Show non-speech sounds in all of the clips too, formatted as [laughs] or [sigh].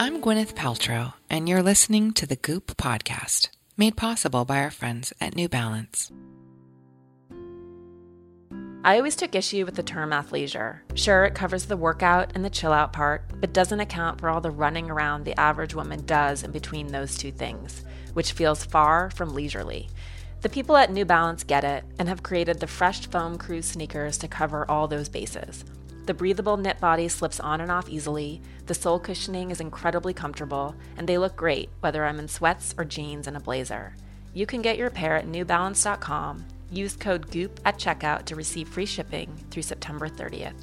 I'm Gwyneth Paltrow, and you're listening to the Goop Podcast, made possible by our friends at New Balance. I always took issue with the term athleisure. Sure, it covers the workout and the chill out part, but doesn't account for all the running around the average woman does in between those two things, which feels far from leisurely. The people at New Balance get it and have created the Fresh Foam Cruz sneakers to cover all those bases. The breathable knit body slips on and off easily, the sole cushioning is incredibly comfortable, and they look great whether I'm in sweats or jeans and a blazer. You can get your pair at newbalance.com. Use code GOOP at checkout to receive free shipping through September 30th.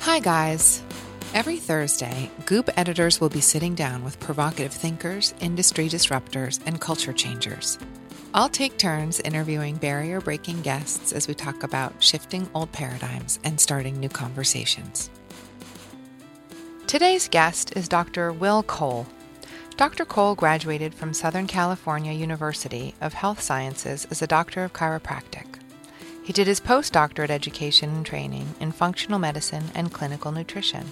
Hi, guys. Every Thursday, Goop editors will be sitting down with provocative thinkers, industry disruptors, and culture changers. I'll take turns interviewing barrier breaking guests as we talk about shifting old paradigms and starting new conversations. Today's guest is Dr. Will Cole. Dr. Cole graduated from Southern California University of Health Sciences as a doctor of chiropractic. He did his postdoctorate education and training in functional medicine and clinical nutrition.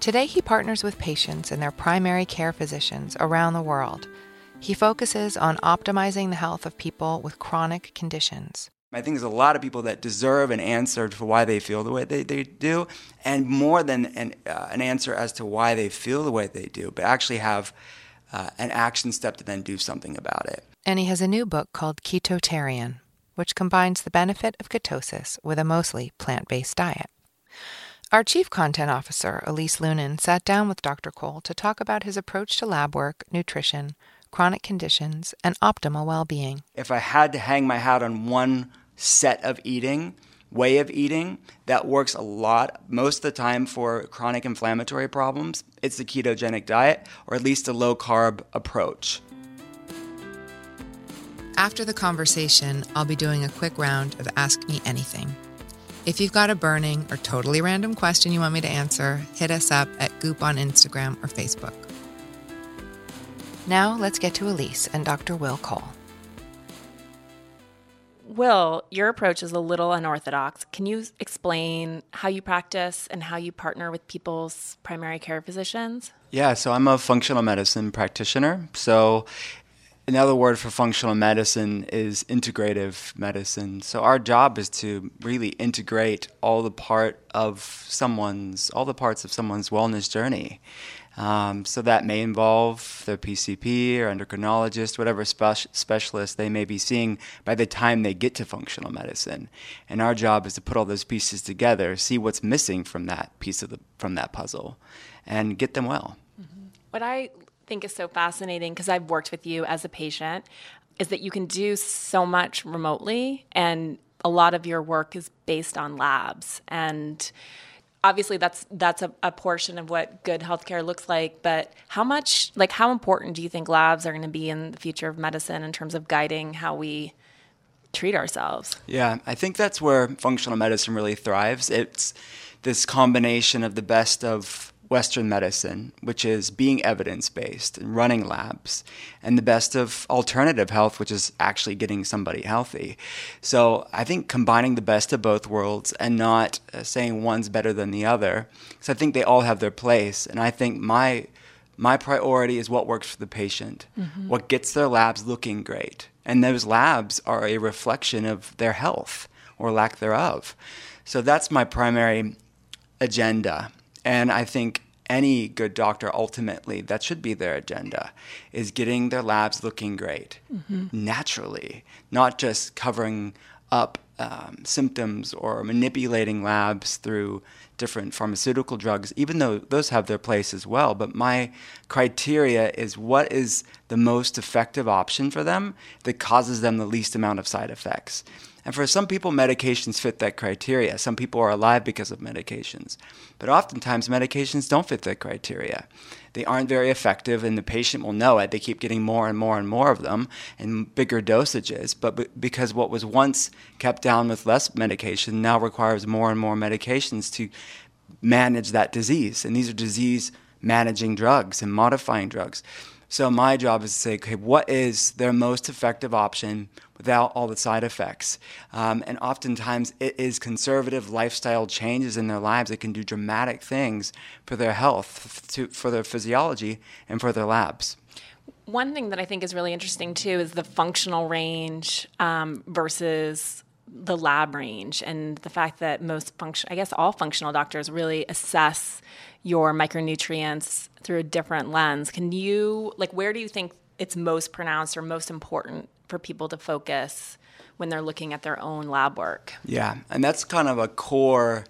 Today, he partners with patients and their primary care physicians around the world. He focuses on optimizing the health of people with chronic conditions. I think there's a lot of people that deserve an answer for why they feel the way they, they do, and more than an, uh, an answer as to why they feel the way they do, but actually have uh, an action step to then do something about it. And he has a new book called Ketotarian, which combines the benefit of ketosis with a mostly plant based diet. Our Chief Content Officer, Elise Loehnen, sat down with Dr. Cole to talk about his approach to lab work, nutrition, chronic conditions, and optimal well being. If I had to hang my hat on one set of eating, way of eating that works a lot most of the time for chronic inflammatory problems, it's the ketogenic diet or at least a low carb approach. After the conversation, I'll be doing a quick round of Ask Me Anything. If you've got a burning or totally random question you want me to answer, hit us up at Goop on Instagram or Facebook. Now let's get to Elise and Dr. Will Cole. Will, your approach is a little unorthodox. Can you explain how you practice and how you partner with people's primary care physicians? Yeah, so I'm a functional medicine practitioner. So Another word for functional medicine is integrative medicine. So our job is to really integrate all the part of someone's, all the parts of someone's wellness journey. Um, so that may involve their PCP or endocrinologist, whatever spe- specialist they may be seeing by the time they get to functional medicine. And our job is to put all those pieces together, see what's missing from that piece of the from that puzzle, and get them well. Mm-hmm. What I think is so fascinating because I've worked with you as a patient is that you can do so much remotely and a lot of your work is based on labs and obviously that's that's a, a, portion of what good healthcare looks like but how much like how important do you think labs are going to be in the future of medicine in terms of guiding how we treat ourselves? Yeah i think that's where functional medicine really thrives. It's this combination of the best of Western medicine, which is being evidence based and running labs, and the best of alternative health, which is actually getting somebody healthy. So I think combining the best of both worlds and not uh, saying one's better than the other, because I think they all have their place. And I think my my priority is what works for the patient, mm-hmm. what gets their labs looking great. And those labs are a reflection of their health or lack thereof. So that's my primary agenda and I think any good doctor ultimately that should be their agenda is getting their labs looking great mm-hmm. naturally, not just covering up um, symptoms or manipulating labs through different pharmaceutical drugs, even though those have their place as well. But my criteria is what is the most effective option for them that causes them the least amount of side effects. And for some people, medications fit that criteria. Some people are alive because of medications. But oftentimes, medications don't fit that criteria. They aren't very effective, and the patient will know it. They keep getting more and more and more of them in bigger dosages. But because what was once kept down with less medication now requires more and more medications to manage that disease. And these are disease managing drugs and modifying drugs. So my job is to say, okay, what is their most effective option without all the side effects? Um, and oftentimes it is conservative lifestyle changes in their lives that can do dramatic things for their health, to, for their physiology, and for their labs. One thing that I think is really interesting too is the functional range um, versus the lab range and the fact that most function I guess all functional doctors really assess your micronutrients through a different lens. Can you like where do you think it's most pronounced or most important for people to focus when they're looking at their own lab work? Yeah, and that's kind of a core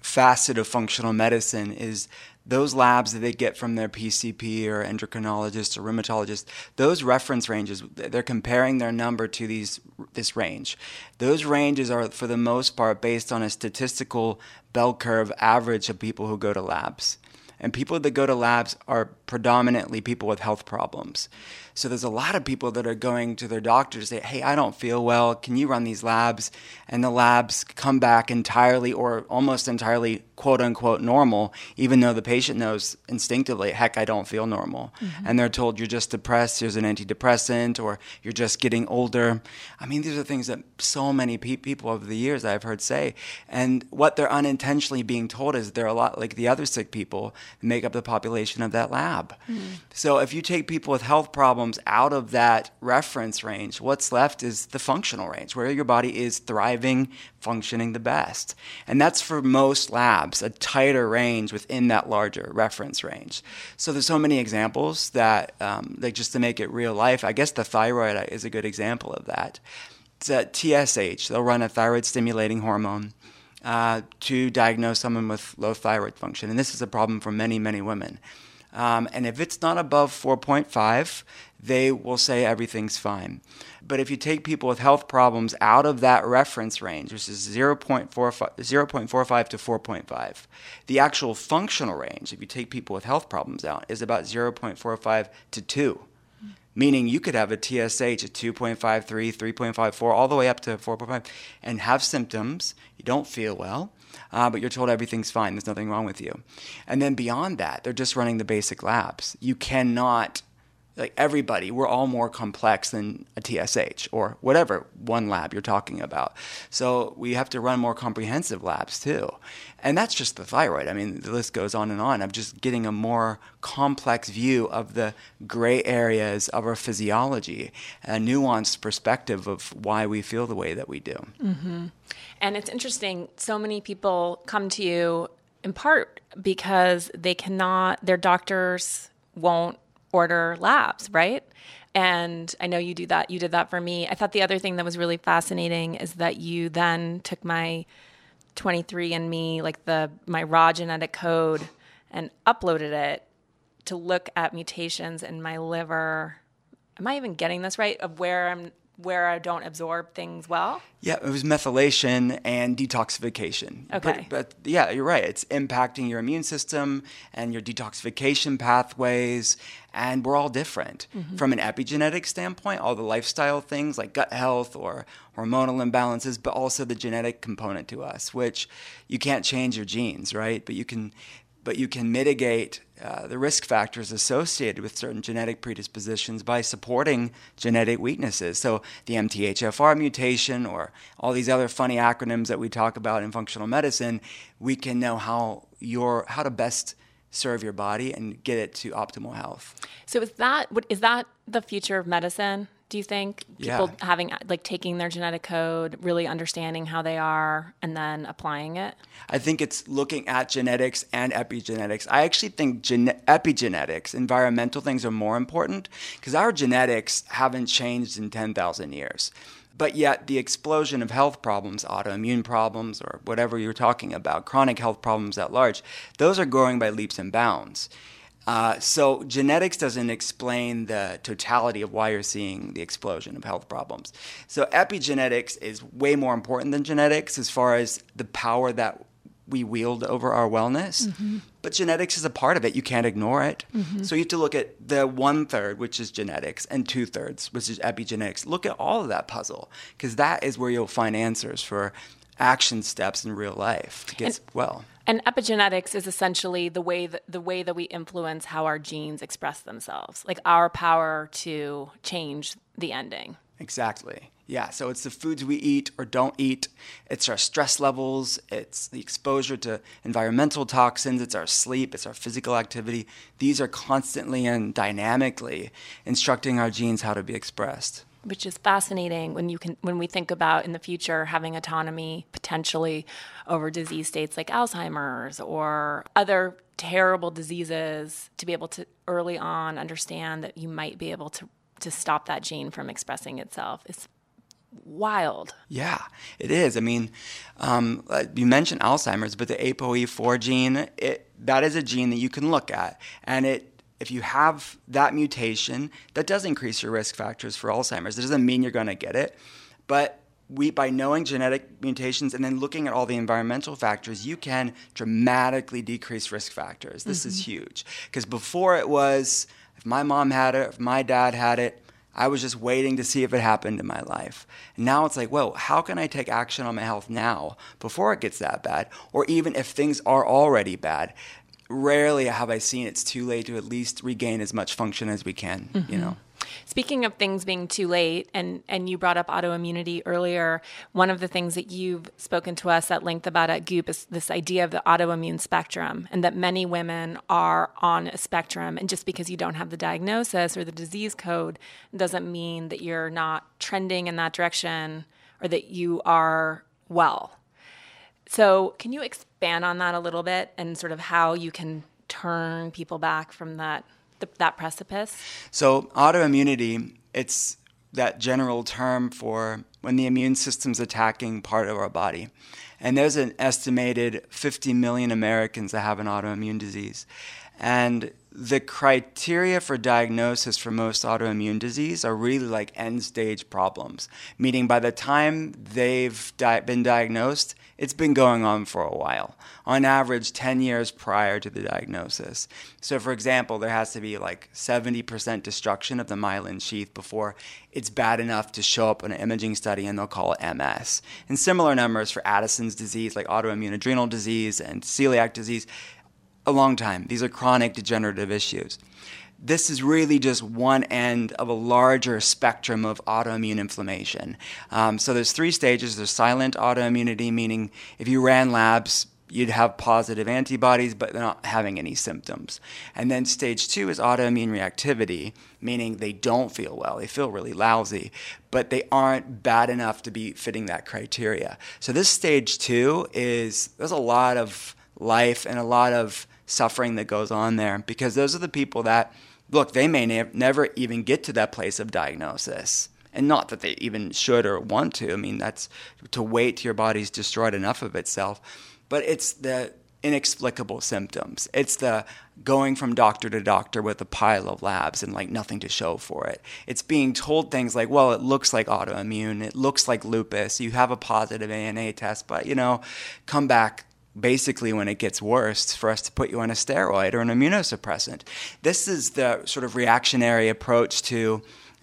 facet of functional medicine is those labs that they get from their PCP or endocrinologist or rheumatologist, those reference ranges, they're comparing their number to these this range. Those ranges are for the most part based on a statistical bell curve average of people who go to labs. And people that go to labs are predominantly people with health problems. So there's a lot of people that are going to their doctor to say, hey, I don't feel well. Can you run these labs? And the labs come back entirely or almost entirely quote unquote normal, even though the patient knows instinctively, heck, I don't feel normal. Mm-hmm. And they're told you're just depressed, here's an antidepressant, or you're just getting older. I mean, these are things that so many pe- people over the years I've heard say. And what they're unintentionally being told is they're a lot like the other sick people that make up the population of that lab. Mm-hmm. So if you take people with health problems out of that reference range, what's left is the functional range, where your body is thriving, functioning the best. And that's for most labs, a tighter range within that larger reference range. So there's so many examples that, um, like just to make it real life, I guess the thyroid is a good example of that. It's a TSH, they'll run a thyroid stimulating hormone. Uh, to diagnose someone with low thyroid function. And this is a problem for many, many women. Um, and if it's not above 4.5, they will say everything's fine. But if you take people with health problems out of that reference range, which is 0.45, 0.45 to 4.5, the actual functional range, if you take people with health problems out, is about 0.45 to 2. Meaning you could have a TSH at 2.53, 3.54, all the way up to 4.5, and have symptoms. You don't feel well, uh, but you're told everything's fine. There's nothing wrong with you. And then beyond that, they're just running the basic labs. You cannot like everybody, we're all more complex than a TSH or whatever one lab you're talking about. So we have to run more comprehensive labs too. And that's just the thyroid. I mean, the list goes on and on. I'm just getting a more complex view of the gray areas of our physiology, a nuanced perspective of why we feel the way that we do. Mm-hmm. And it's interesting, so many people come to you in part because they cannot, their doctors won't order labs, right? And I know you do that. You did that for me. I thought the other thing that was really fascinating is that you then took my 23andMe, like the my raw genetic code, and uploaded it to look at mutations in my liver. Am I even getting this right? Of where I'm where I don't absorb things well? Yeah, it was methylation and detoxification. Okay. But, but, yeah, you're right. It's impacting your immune system and your detoxification pathways, and we're all different. Mm-hmm. From an epigenetic standpoint, all the lifestyle things like gut health or hormonal imbalances, but also the genetic component to us, which you can't change your genes, right? But you can but you can mitigate uh, the risk factors associated with certain genetic predispositions by supporting genetic weaknesses. So, the MTHFR mutation, or all these other funny acronyms that we talk about in functional medicine, we can know how your how to best serve your body and get it to optimal health. So, is that is that the future of medicine? Do you think people yeah. having like taking their genetic code really understanding how they are and then applying it? I think it's looking at genetics and epigenetics. I actually think gene- epigenetics environmental things are more important because our genetics haven't changed in 10,000 years. But yet the explosion of health problems autoimmune problems or whatever you're talking about chronic health problems at large those are growing by leaps and bounds uh, so genetics doesn't explain the totality of why you're seeing the explosion of health problems. So epigenetics is way more important than genetics as far as the power that we wield over our wellness. Mm-hmm. But genetics is a part of it. You can't ignore it. Mm-hmm. So you have to look at the one third, which is genetics, and two thirds, which is epigenetics. Look at all of that puzzle because that is where you'll find answers for action steps in real life to get And- well. And epigenetics is essentially the way that the way that we influence how our genes express themselves, like our power to change the ending. Exactly. Yeah. So it's the foods we eat or don't eat. It's our stress levels. It's the exposure to environmental toxins. It's our sleep. It's our physical activity. These are constantly and dynamically instructing our genes how to be expressed. Which is fascinating when you can when we think about in the future having autonomy potentially over disease states like Alzheimer's or other terrible diseases to be able to early on understand that you might be able to to stop that gene from expressing itself is wild. Yeah, it is. I mean, um, you mentioned Alzheimer's, but the ApoE4 gene, it, that is a gene that you can look at. And it, if you have that mutation, that does increase your risk factors for Alzheimer's. It doesn't mean you're going to get it. But we, by knowing genetic mutations and then looking at all the environmental factors, you can dramatically decrease risk factors. This is mm-hmm. huge. Because before it was, if my mom had it, if my dad had it, I was just waiting to see if it happened in my life. And now it's like, whoa, how can I take action on my health now before it gets that bad? Or even if things are already bad, rarely have I seen it's too late to at least regain as much function as we can, you mm-hmm. know? Speaking of things being too late, and, and you brought up autoimmunity earlier, one of the things that you've spoken to us at length about at Goop is this idea of the autoimmune spectrum, and that many women are on a spectrum. And just because you don't have the diagnosis or the disease code doesn't mean that you're not trending in that direction or that you are well. So, can you expand on that a little bit and sort of how you can turn people back from that th- that precipice? So autoimmunity, it's that general term for when the immune system's attacking part of our body. And there's an estimated 50 million Americans that have an autoimmune disease. And the criteria for diagnosis for most autoimmune disease are really like end stage problems, meaning by the time they've di- been diagnosed, it's been going on for a while, on average 10 years prior to the diagnosis. So, for example, there has to be like 70% destruction of the myelin sheath before it's bad enough to show up in an imaging study and they'll call it MS. And similar numbers for Addison's disease, like autoimmune adrenal disease and celiac disease a long time. These are chronic degenerative issues. This is really just one end of a larger spectrum of autoimmune inflammation. Um, so there's three stages. There's silent autoimmunity, meaning if you ran labs, you'd have positive antibodies, but they're not having any symptoms. And then stage two is autoimmune reactivity, meaning they don't feel well, they feel really lousy, but they aren't bad enough to be fitting that criteria. So this stage two is there's a lot of life and a lot of suffering that goes on there because those are the people that look they may ne- never even get to that place of diagnosis. And not that they even should or want to. I mean that's to wait till your body's destroyed enough of itself. But it's the inexplicable symptoms. It's the going from doctor to doctor with a pile of labs and like nothing to show for it. It's being told things like well it looks like autoimmune. It looks like lupus. You have a positive ana test but you know come back basically when it gets worse for us to put you on a steroid or an immunosuppressant. This is the sort of reactionary approach to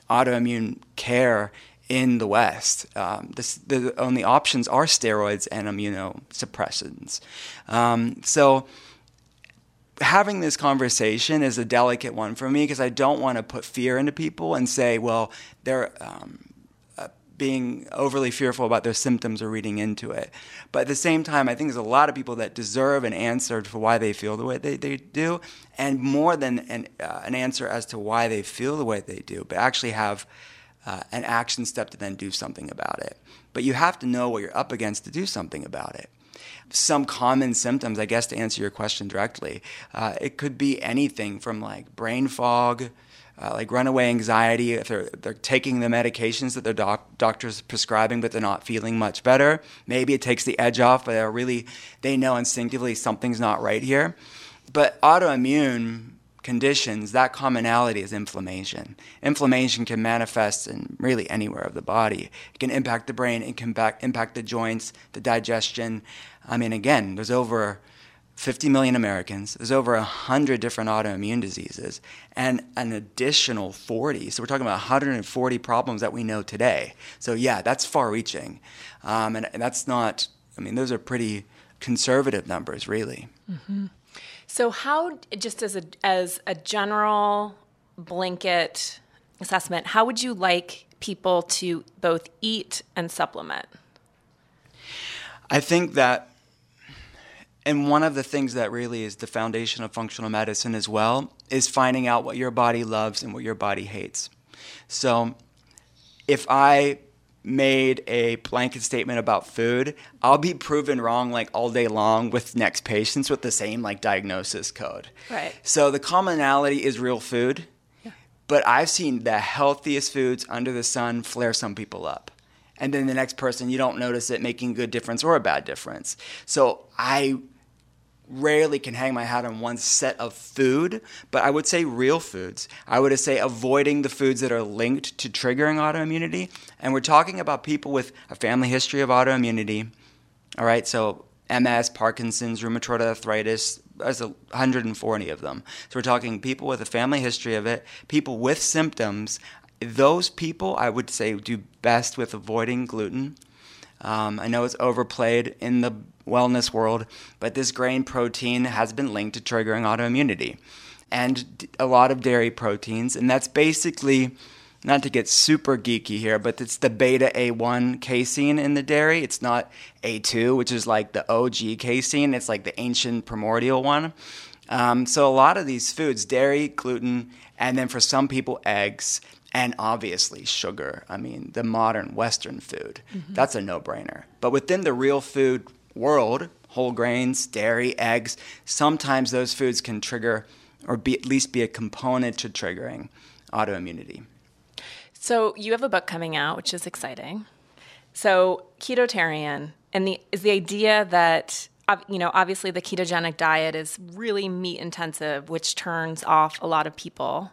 autoimmune care in the West. Um, this, the only options are steroids and immunosuppressants. Um, so having this conversation is a delicate one for me because I don't want to put fear into people and say, well, they're um, being overly fearful about their symptoms or reading into it. But at the same time, I think there's a lot of people that deserve an answer for why they feel the way they, they do, and more than an, uh, an answer as to why they feel the way they do, but actually have uh, an action step to then do something about it. But you have to know what you're up against to do something about it some common symptoms, I guess, to answer your question directly. Uh, it could be anything from like brain fog, uh, like runaway anxiety, if they're, they're taking the medications that their doc- doctor's prescribing, but they're not feeling much better. Maybe it takes the edge off, but they're really, they know instinctively something's not right here. But autoimmune conditions, that commonality is inflammation. Inflammation can manifest in really anywhere of the body. It can impact the brain, it can impact, impact the joints, the digestion. I mean, again, there's over 50 million Americans, there's over 100 different autoimmune diseases, and an additional 40. So we're talking about 140 problems that we know today. So, yeah, that's far reaching. Um, and, and that's not I mean, those are pretty conservative numbers, really. Mm-hmm. So, how, just as a, as a general blanket assessment, how would you like people to both eat and supplement? I think that, and one of the things that really is the foundation of functional medicine as well, is finding out what your body loves and what your body hates. So, if I made a blanket statement about food, I'll be proven wrong like all day long with next patients with the same like diagnosis code. Right. So the commonality is real food. Yeah. But I've seen the healthiest foods under the sun flare some people up. And then the next person, you don't notice it making a good difference or a bad difference. So I rarely can hang my hat on one set of food, but I would say real foods. I would say avoiding the foods that are linked to triggering autoimmunity. And we're talking about people with a family history of autoimmunity. All right, so MS, Parkinson's, rheumatoid arthritis, there's 140 of them. So we're talking people with a family history of it, people with symptoms. Those people, I would say, do best with avoiding gluten. Um, I know it's overplayed in the wellness world, but this grain protein has been linked to triggering autoimmunity. And a lot of dairy proteins, and that's basically not to get super geeky here, but it's the beta A1 casein in the dairy. It's not A2, which is like the OG casein. It's like the ancient primordial one. Um, so a lot of these foods, dairy, gluten, and then for some people, eggs, and obviously sugar. I mean, the modern Western food. Mm-hmm. That's a no brainer. But within the real food world, whole grains, dairy, eggs, sometimes those foods can trigger or be, at least be a component to triggering autoimmunity. So you have a book coming out, which is exciting. So ketotarian, and the is the idea that you know obviously the ketogenic diet is really meat intensive, which turns off a lot of people,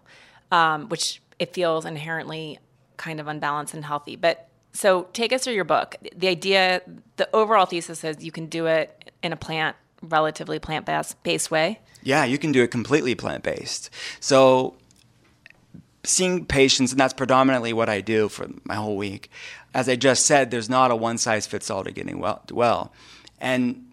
um, which it feels inherently kind of unbalanced and healthy. But so take us through your book. The idea, the overall thesis is you can do it in a plant, relatively plant based way. Yeah, you can do it completely plant based. So seeing patients, and that's predominantly what I do for my whole week. As I just said, there's not a one size fits all to getting well. well. And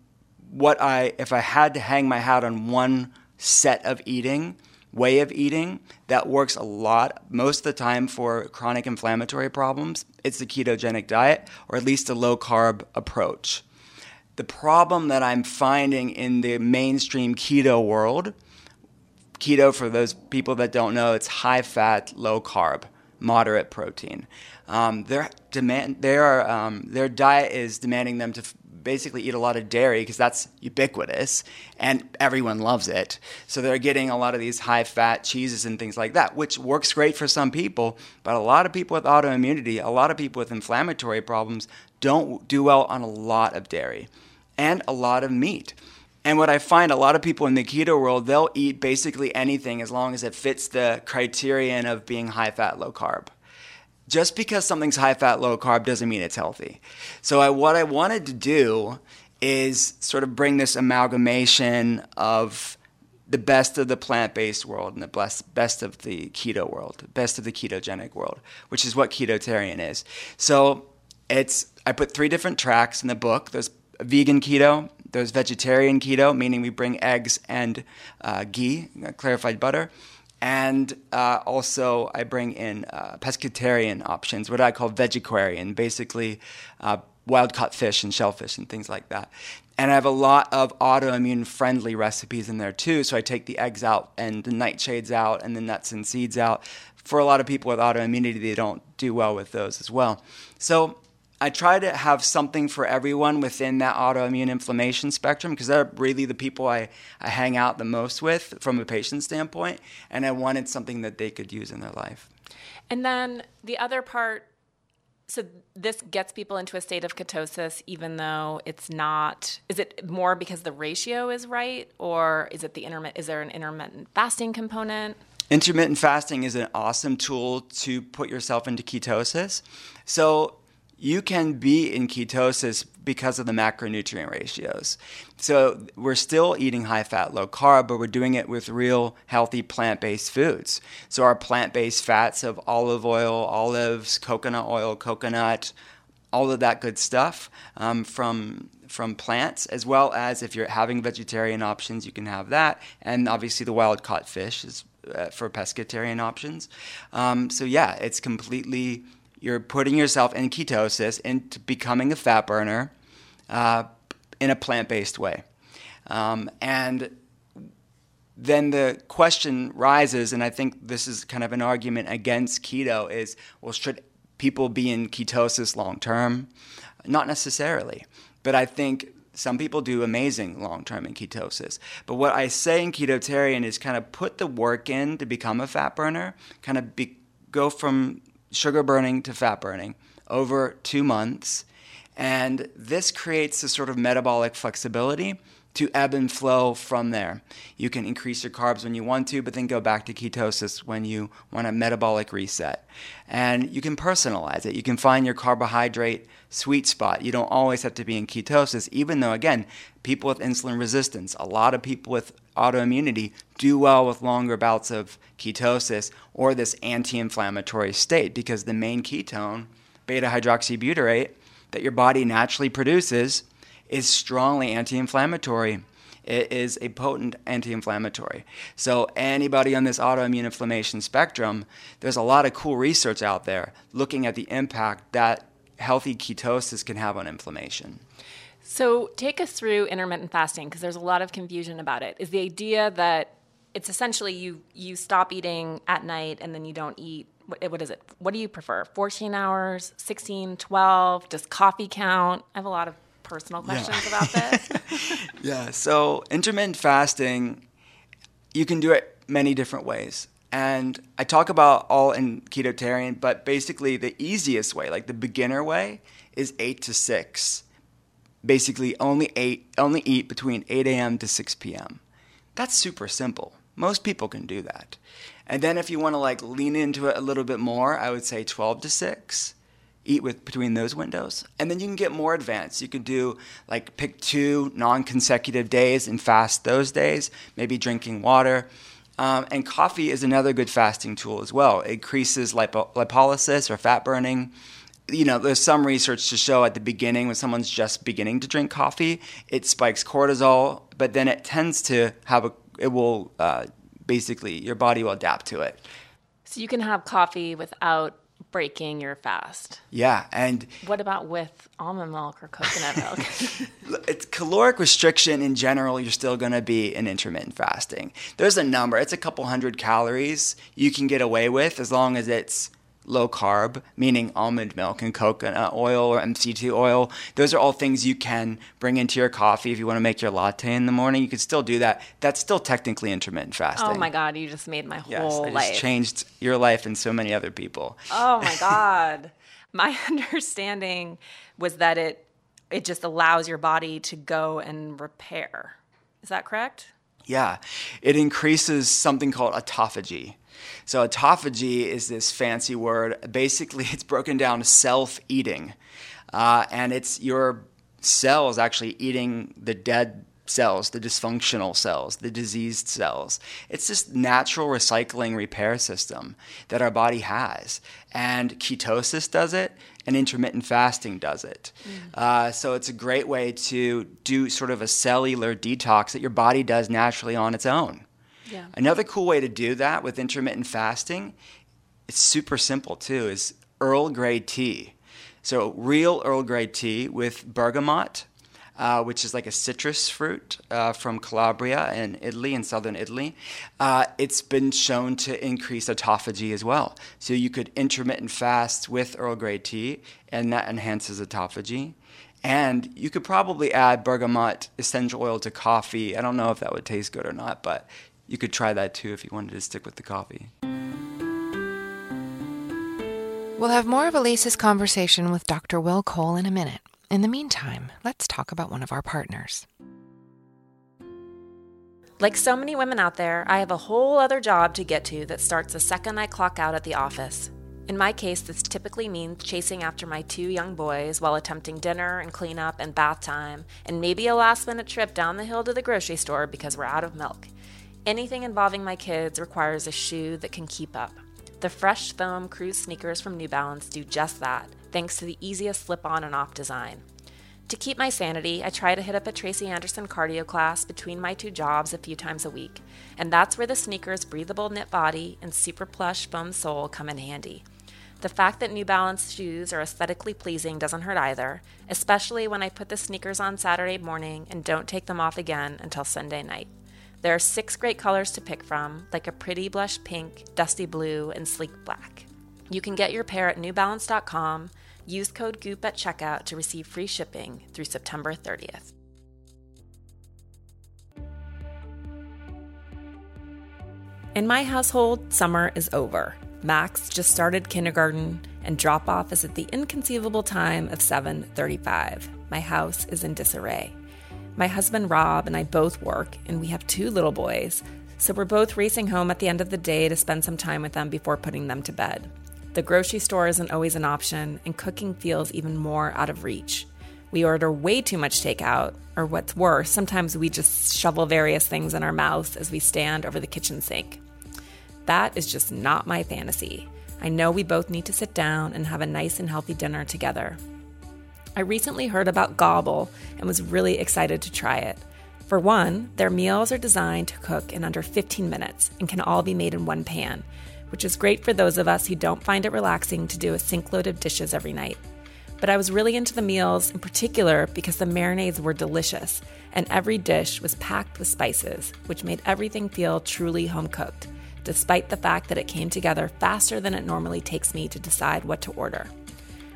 what I, if I had to hang my hat on one set of eating, way of eating that works a lot most of the time for chronic inflammatory problems. It's the ketogenic diet, or at least a low carb approach. The problem that I'm finding in the mainstream keto world keto, for those people that don't know, it's high fat, low carb, moderate protein. Um, their demand, their um, their diet is demanding them to f- basically eat a lot of dairy because that's ubiquitous and everyone loves it. So they're getting a lot of these high fat cheeses and things like that, which works great for some people. But a lot of people with autoimmunity, a lot of people with inflammatory problems don't do well on a lot of dairy and a lot of meat. And what I find a lot of people in the keto world, they'll eat basically anything as long as it fits the criterion of being high fat, low carb just because something's high fat, low carb doesn't mean it's healthy. So, I, what I wanted to do is sort of bring this amalgamation of the best of the plant based world and the best, best of the keto world, best of the ketogenic world, which is what ketotarian is. So, it's I put three different tracks in the book. There's vegan keto, there's vegetarian keto, meaning we bring eggs and uh, ghee, clarified butter and uh, also, I bring in uh, pescatarian options, what I call vegetarian, basically uh, wild caught fish and shellfish and things like that. And I have a lot of autoimmune friendly recipes in there too. So I take the eggs out and the nightshades out and the nuts and seeds out. For a lot of people with autoimmunity, they don't do well with those as well. So I try to have something for everyone within that autoimmune inflammation spectrum because they're really the people I, I hang out the most with from a patient standpoint. And I wanted something that they could use in their life. And then the other part so this gets people into a state of ketosis even though it's not is it more because the ratio is right or is it the intermittent is there an intermittent fasting component intermittent fasting is an awesome tool to put yourself into ketosis so you can be in ketosis because of the macronutrient ratios. So we're still eating high fat, low carb, but we're doing it with real healthy plant based foods. So our plant based fats of olive oil, olives, coconut oil, coconut, all of that good stuff um, from from plants, as well as if you're having vegetarian options, you can have that, and obviously the wild caught fish is uh, for pescatarian options. Um, so yeah, it's completely you're putting yourself in ketosis into becoming a fat burner uh, in a plant based way, um, and then the question rises, and I think this is kind of an argument against keto is well, should people be in ketosis long term? Not necessarily. But I think some people do amazing long term in ketosis. But what I say in ketotarian is kind of put the work in to become a fat burner, kind of be, go from sugar burning to fat burning over two months. And this creates a sort of metabolic flexibility to ebb and flow from there. You can increase your carbs when you want to, but then go back to ketosis when you want a metabolic reset. And you can personalize it. You can find your carbohydrate sweet spot. You don't always have to be in ketosis, even though, again, people with insulin resistance, a lot of people with autoimmunity do well with longer bouts of ketosis or this anti inflammatory state because the main ketone, beta hydroxybutyrate, that your body naturally produces is strongly anti inflammatory. It is a potent anti inflammatory. So, anybody on this autoimmune inflammation spectrum, there's a lot of cool research out there looking at the impact that healthy ketosis can have on inflammation. So, take us through intermittent fasting because there's a lot of confusion about it. Is the idea that it's essentially you you stop eating at night and then you don't eat what, what is it? What do you prefer? 14 hours, 16, 12? Does coffee count? I have a lot of personal questions yeah. about this. [laughs] yeah. So intermittent fasting, you can do it many different ways. And I talk about all in ketotarian, but basically the easiest way, like the beginner way, is eight to six. Basically, only eight, only eat between 8 a.m. to 6 p.m. That's super simple. Most people can do that. And then if you want to like lean into it a little bit more, I would say 12 to 6 eat with between those windows. And then you can get more advanced. You can do like pick two non consecutive days and fast those days, maybe drinking water. Um, and coffee is another good fasting tool as well. It increases lipo- lipolysis or fat burning. You know, there's some research to show at the beginning when someone's just beginning to drink coffee, it spikes cortisol, but then it tends to have a, it will uh, basically, your body will adapt to it. So you can have coffee without breaking your fast. Yeah, and what about with almond milk or coconut milk? [laughs] it's caloric restriction in general. You're still going to be in intermittent fasting. There's a number. It's a couple hundred calories you can get away with as long as it's low carb, meaning almond milk and coconut oil or MCT oil. Those are all things you can bring into your coffee if you want to make your latte in the morning. You can still do that. That's still technically intermittent fasting. Oh my God, you just made my whole yes, I life. Just changed your life and so many other people. Oh my [laughs] God. my [laughs] understanding was that it it just allows your body to go and repair. Is that correct? Yeah. It increases something called autophagy. So autophagy is this fancy word. Basically, [laughs] it's broken down to self-eating, uh, and it's your cells actually eating the dead cells, the dysfunctional cells, the diseased cells. It's this natural recycling repair system that our body has. And ketosis does it, and intermittent fasting does it. Mm. Uh, so it's a great way to do sort of a cellular detox that your body does naturally on its own. Yeah. Another cool way to do that with intermittent fasting, it's super simple too, is Earl Grey tea. So real Earl Grey tea with bergamot, uh, which is like a citrus fruit uh, from Calabria in Italy, in southern Italy. Uh, it's been shown to increase autophagy as well. So you could intermittent fast with Earl Grey tea, and that enhances autophagy. And you could probably add bergamot essential oil to coffee. I don't know if that would taste good or not, but you could try that too if you wanted to stick with the coffee. We'll have more of Elise's conversation with Dr. Will Cole in a minute. In the meantime, let's talk about one of our partners. Like so many women out there, I have a whole other job to get to that starts the second I clock out at the office. In my case, this typically means chasing after my two young boys while attempting dinner and cleanup and bath time, and maybe a last minute trip down the hill to the grocery store because we're out of milk. Anything involving my kids requires a shoe that can keep up. The fresh foam Cruz sneakers from New Balance do just that, thanks to the easiest slip on and off design. To keep my sanity, I try to hit up a Tracy Anderson cardio class between my two jobs a few times a week, and that's where the sneaker's breathable knit body and super plush foam sole come in handy. The fact that New Balance shoes are aesthetically pleasing doesn't hurt either, especially when I put the sneakers on Saturday morning and don't take them off again until Sunday night. There are six great colors to pick from, like a pretty blush pink, dusty blue, and sleek black. You can get your pair at newbalance.com Use code GOOP at checkout to receive free shipping through September 30th. In my household, summer is over. Max just started kindergarten and drop off is at the inconceivable time of 7:35. My house is in disarray. My husband Rob and I both work and we have two little boys, so we're both racing home at the end of the day to spend some time with them before putting them to bed. The grocery store isn't always an option, and cooking feels even more out of reach. We order way too much takeout, or what's worse, sometimes we just shovel various things in our mouths as we stand over the kitchen sink. That is just not my fantasy. I know we both need to sit down and have a nice and healthy dinner together. I recently heard about Gobble and was really excited to try it. For one, their meals are designed to cook in under 15 minutes and can all be made in one pan, which is great for those of us who don't find it relaxing to do a sink load of dishes every night. But I was really into the meals in particular because the marinades were delicious, and every dish was packed with spices, which made everything feel truly home cooked, despite the fact that it came together faster than it normally takes me to decide what to order.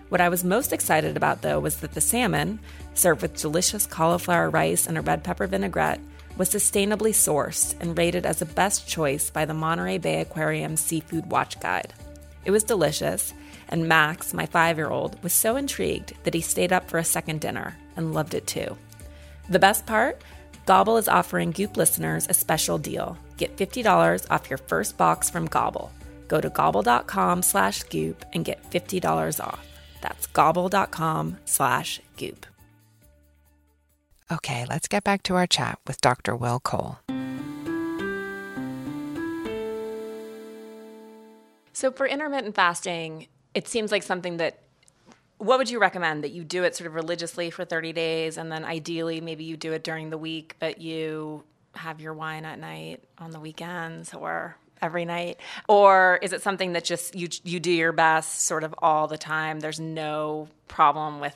What I was most excited about, though, was that the salmon, served with delicious cauliflower rice and a red pepper vinaigrette, was sustainably sourced and rated as the best choice by the Monterey Bay Aquarium Seafood Watch Guide. It was delicious, and Max, my five year old, was so intrigued that he stayed up for a second dinner and loved it too. The best part? Gobble is offering Goop listeners a special deal. Get $50 off your first box from Gobble. Go to gobble.com slash goop and get $50 off. That's gobble.com slash goop. Okay, let's get back to our chat with Dr. Will Cole. So, for intermittent fasting, it seems like something that what would you recommend that you do it sort of religiously for 30 days and then ideally maybe you do it during the week but you have your wine at night on the weekends or every night or is it something that just you you do your best sort of all the time there's no problem with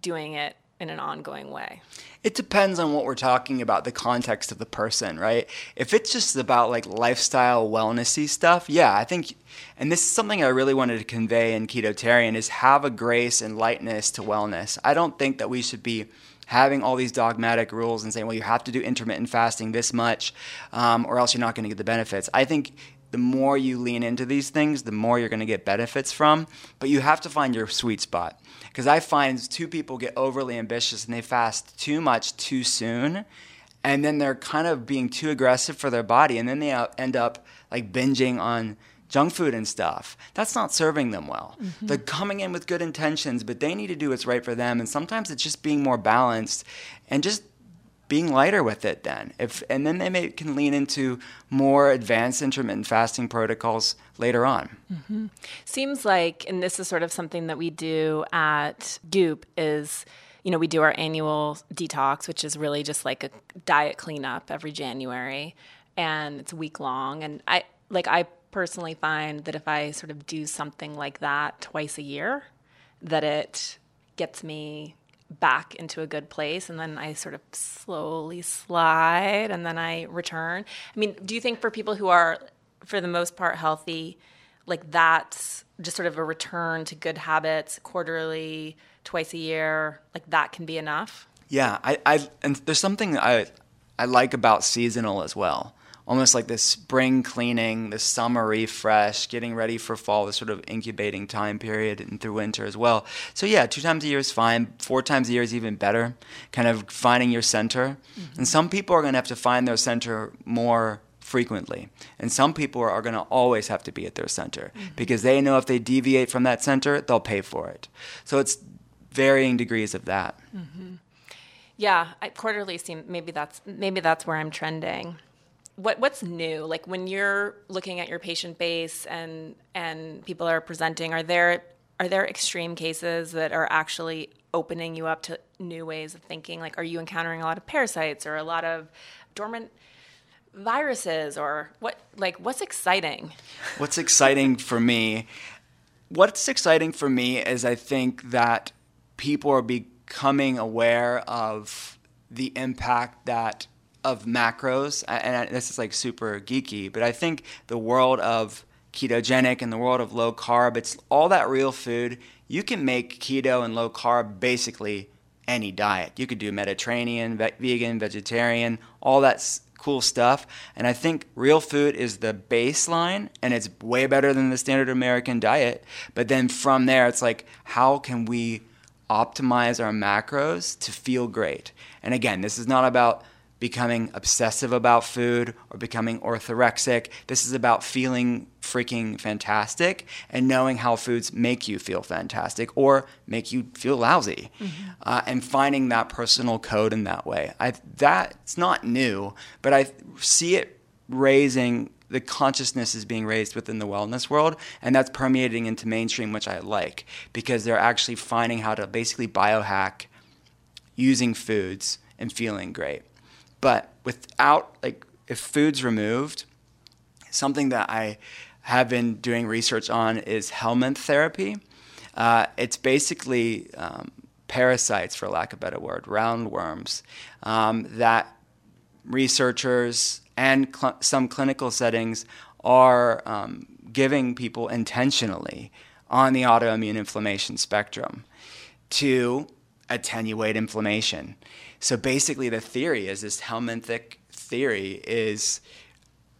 doing it in an ongoing way? It depends on what we're talking about, the context of the person, right? If it's just about like lifestyle wellnessy stuff, yeah, I think, and this is something I really wanted to convey in Ketotarian is have a grace and lightness to wellness. I don't think that we should be having all these dogmatic rules and saying, well, you have to do intermittent fasting this much, um, or else you're not going to get the benefits. I think the more you lean into these things, the more you're going to get benefits from. But you have to find your sweet spot. Because I find two people get overly ambitious and they fast too much too soon. And then they're kind of being too aggressive for their body. And then they end up like binging on junk food and stuff. That's not serving them well. Mm-hmm. They're coming in with good intentions, but they need to do what's right for them. And sometimes it's just being more balanced and just being lighter with it then if and then they may, can lean into more advanced intermittent fasting protocols later on mm-hmm. seems like and this is sort of something that we do at goop is you know we do our annual detox which is really just like a diet cleanup every january and it's week long and i like i personally find that if i sort of do something like that twice a year that it gets me back into a good place and then I sort of slowly slide and then I return. I mean, do you think for people who are for the most part healthy, like that's just sort of a return to good habits quarterly, twice a year, like that can be enough? Yeah, I, I and there's something I I like about seasonal as well almost like this spring cleaning, this summer refresh, getting ready for fall, this sort of incubating time period and through winter as well. So yeah, two times a year is fine. Four times a year is even better. Kind of finding your center. Mm-hmm. And some people are going to have to find their center more frequently. And some people are going to always have to be at their center mm-hmm. because they know if they deviate from that center, they'll pay for it. So it's varying degrees of that. Mm-hmm. Yeah, I, quarterly seem maybe that's maybe that's where I'm trending what what's new? Like when you're looking at your patient base and and people are presenting, are there are there extreme cases that are actually opening you up to new ways of thinking? Like, are you encountering a lot of parasites or a lot of dormant viruses or what? Like, what's exciting? What's exciting for me? What's exciting for me is I think that people are becoming aware of the impact that of macros, and this is like super geeky, but I think the world of ketogenic and the world of low carb, it's all that real food. You can make keto and low carb basically any diet. You could do Mediterranean, vegan, vegetarian, all that cool stuff. And I think real food is the baseline and it's way better than the standard American diet. But then from there, it's like, how can we optimize our macros to feel great? And again, this is not about becoming obsessive about food or becoming orthorexic. This is about feeling freaking fantastic and knowing how foods make you feel fantastic or make you feel lousy, mm-hmm. uh, and finding that personal code in that way. I that's not new, but I see it raising the consciousness is being raised within the wellness world and that's permeating into mainstream which i like because they're actually finding how to basically biohack using foods and feeling great but without, like, if food's removed, something that I have been doing research on is helminth therapy. Uh, it's basically um, parasites, for lack of a better word, roundworms, um, that researchers and cl- some clinical settings are um, giving people intentionally on the autoimmune inflammation spectrum to attenuate inflammation. So basically, the theory is this helminthic theory is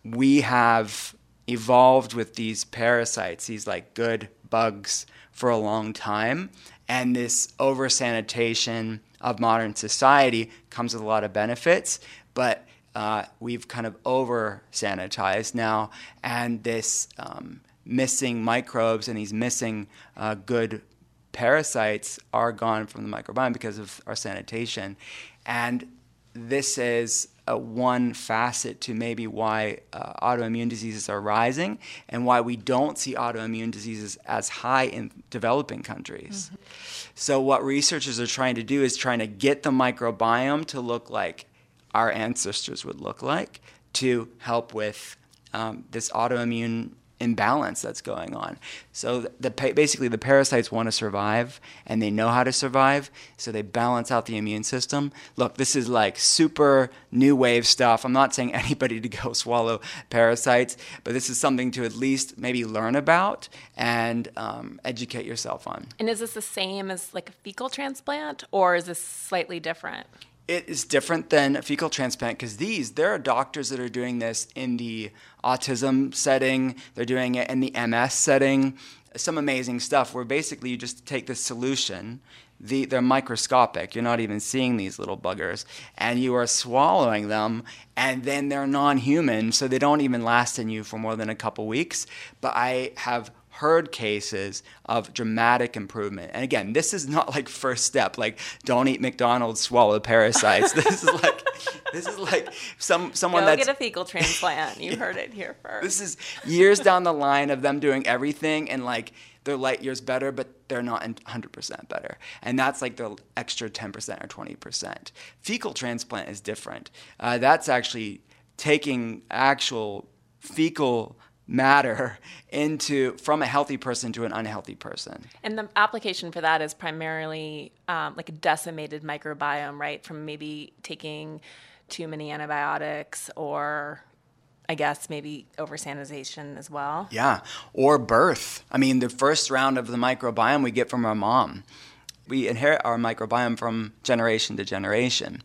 we have evolved with these parasites, these like good bugs, for a long time, and this over sanitation of modern society comes with a lot of benefits, but uh, we've kind of over sanitized now, and this um, missing microbes and these missing uh, good parasites are gone from the microbiome because of our sanitation. And this is a one facet to maybe why uh, autoimmune diseases are rising and why we don't see autoimmune diseases as high in developing countries. Mm-hmm. So, what researchers are trying to do is trying to get the microbiome to look like our ancestors would look like to help with um, this autoimmune imbalance that's going on. So the, basically the parasites want to survive and they know how to survive, so they balance out the immune system. Look, this is like super new wave stuff. I'm not saying [laughs] anybody to go swallow parasites, but this is something to at least maybe learn about and um, educate yourself on. And is this the same as like a fecal transplant, or is this slightly different? It is different than a fecal transplant because these there are doctors that are doing this in the autism setting they're doing it in the ms setting some amazing stuff where basically you just take this solution the, they're microscopic you're not even seeing these little buggers and you are swallowing them and then they're non-human so they don't even last in you for more than a couple weeks but i have heard cases of dramatic improvement. And again, this is not like first step, like don't eat McDonald's, swallow parasites. [laughs] this is like this is like some someone Go that's get a fecal transplant. You heard it here [laughs] first. This is years down the line of them doing everything and like they're light years better, but they're not 100% better. And that's like the extra 10% or 20%. Fecal transplant is different. Uh, that's actually taking actual fecal matter into from a healthy person to an unhealthy person. And the application for that is primarily um, like a decimated microbiome, right? From maybe taking too many antibiotics or I guess maybe over sanitization as well. Yeah, or birth. I mean, the first round of the microbiome we get from our mom. We inherit our microbiome from generation to generation.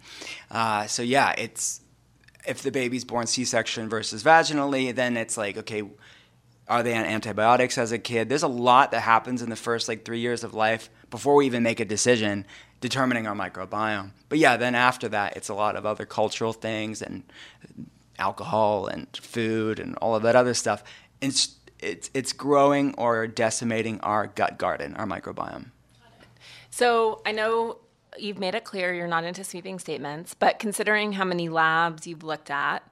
Uh, so yeah, it's if the baby's born C-section versus vaginally, then it's like, okay, are they on antibiotics as a kid? There's a lot that happens in the first like three years of life before we even make a decision determining our microbiome. But yeah, then after that, it's a lot of other cultural things and alcohol and food and all of that other stuff. It's, it's, it's growing or decimating our gut garden, our microbiome. So I know you've made it clear you're not into sweeping statements, but considering how many labs you've looked at,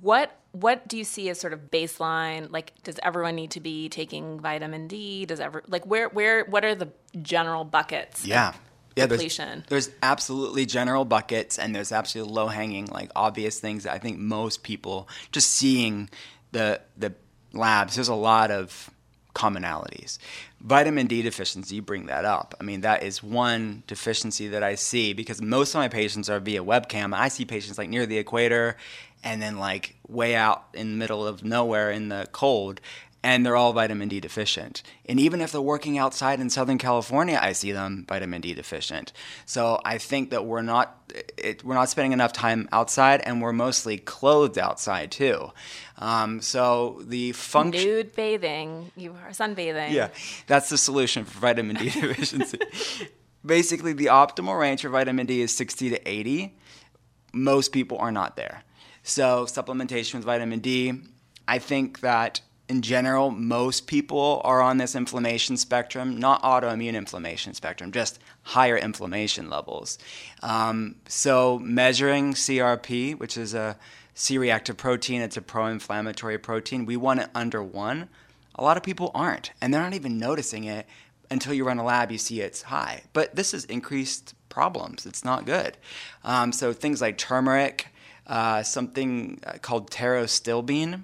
What what do you see as sort of baseline? Like, does everyone need to be taking vitamin D? Does ever like where where what are the general buckets? Yeah. Yeah, there's, there's absolutely general buckets and there's absolutely low hanging, like obvious things that I think most people just seeing the the labs, there's a lot of commonalities. Vitamin D deficiency, you bring that up. I mean, that is one deficiency that I see because most of my patients are via webcam. I see patients like near the equator and then like way out in the middle of nowhere in the cold and they're all vitamin D deficient. And even if they're working outside in Southern California, I see them vitamin D deficient. So I think that we're not it, we're not spending enough time outside, and we're mostly clothed outside too. Um, so the function nude bathing, you are sunbathing. Yeah, that's the solution for vitamin D [laughs] deficiency. Basically, the optimal range for vitamin D is 60 to 80. Most people are not there. So supplementation with vitamin D, I think that in general, most people are on this inflammation spectrum, not autoimmune inflammation spectrum, just higher inflammation levels. Um, so, measuring CRP, which is a C reactive protein, it's a pro inflammatory protein, we want it under one. A lot of people aren't, and they're not even noticing it until you run a lab, you see it's high. But this is increased problems. It's not good. Um, so, things like turmeric, uh, something uh, called pterostilbene.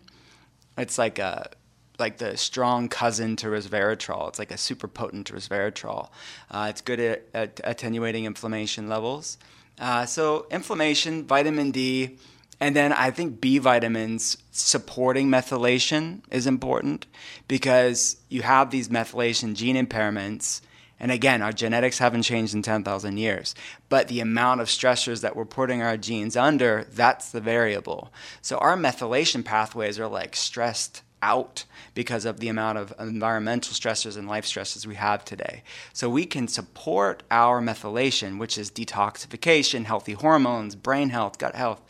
It's like a like the strong cousin to resveratrol. It's like a super potent resveratrol. Uh, it's good at, at, attenuating inflammation levels. Uh, so inflammation, vitamin D, and then I think B vitamins supporting methylation is important because you have these methylation gene impairments. And again, our genetics haven't changed in 10,000 years, but the amount of stressors that we're putting our genes under, that's the variable. So our methylation pathways are like stressed out because of the amount of environmental stressors and life stresses we have today. So we can support our methylation, which is detoxification, healthy hormones, brain health, gut health,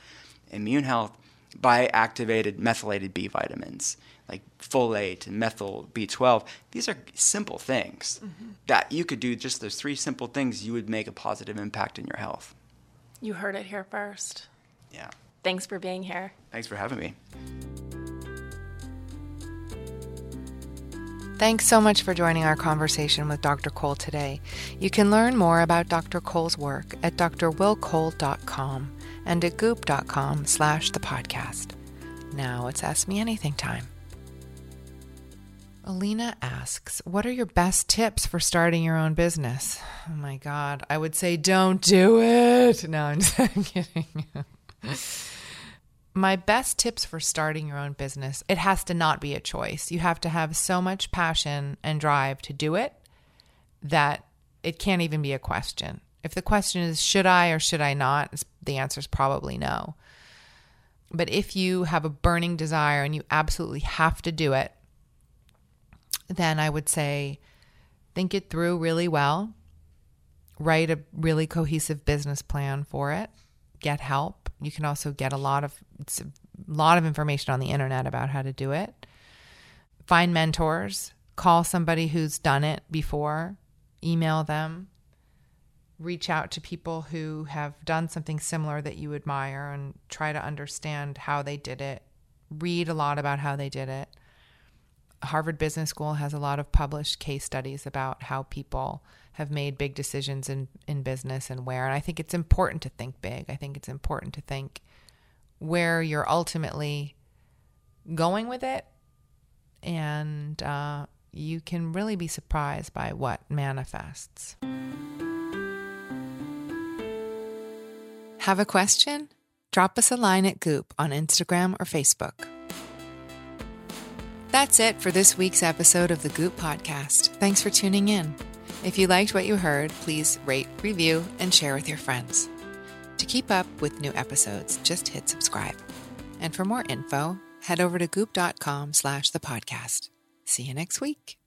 immune health, by activated methylated B vitamins like folate and methyl B12. These are simple things mm-hmm. that you could do just those three simple things, you would make a positive impact in your health. You heard it here first. Yeah. Thanks for being here. Thanks for having me. Thanks so much for joining our conversation with Dr. Cole today. You can learn more about Dr. Cole's work at drwillcole.com and at goop.com slash the podcast. Now it's Ask Me Anything time. Alina asks, What are your best tips for starting your own business? Oh my God, I would say don't do it. No, I'm [laughs] just kidding. my best tips for starting your own business it has to not be a choice you have to have so much passion and drive to do it that it can't even be a question if the question is should i or should i not the answer is probably no but if you have a burning desire and you absolutely have to do it then i would say think it through really well write a really cohesive business plan for it get help you can also get a lot of a lot of information on the internet about how to do it. Find mentors, call somebody who's done it before, email them, reach out to people who have done something similar that you admire and try to understand how they did it. Read a lot about how they did it. Harvard Business School has a lot of published case studies about how people have made big decisions in, in business and where. And I think it's important to think big. I think it's important to think where you're ultimately going with it. And uh, you can really be surprised by what manifests. Have a question? Drop us a line at Goop on Instagram or Facebook. That's it for this week's episode of the Goop Podcast. Thanks for tuning in. If you liked what you heard, please rate, review, and share with your friends. To keep up with new episodes, just hit subscribe. And for more info, head over to goop.com slash the podcast. See you next week.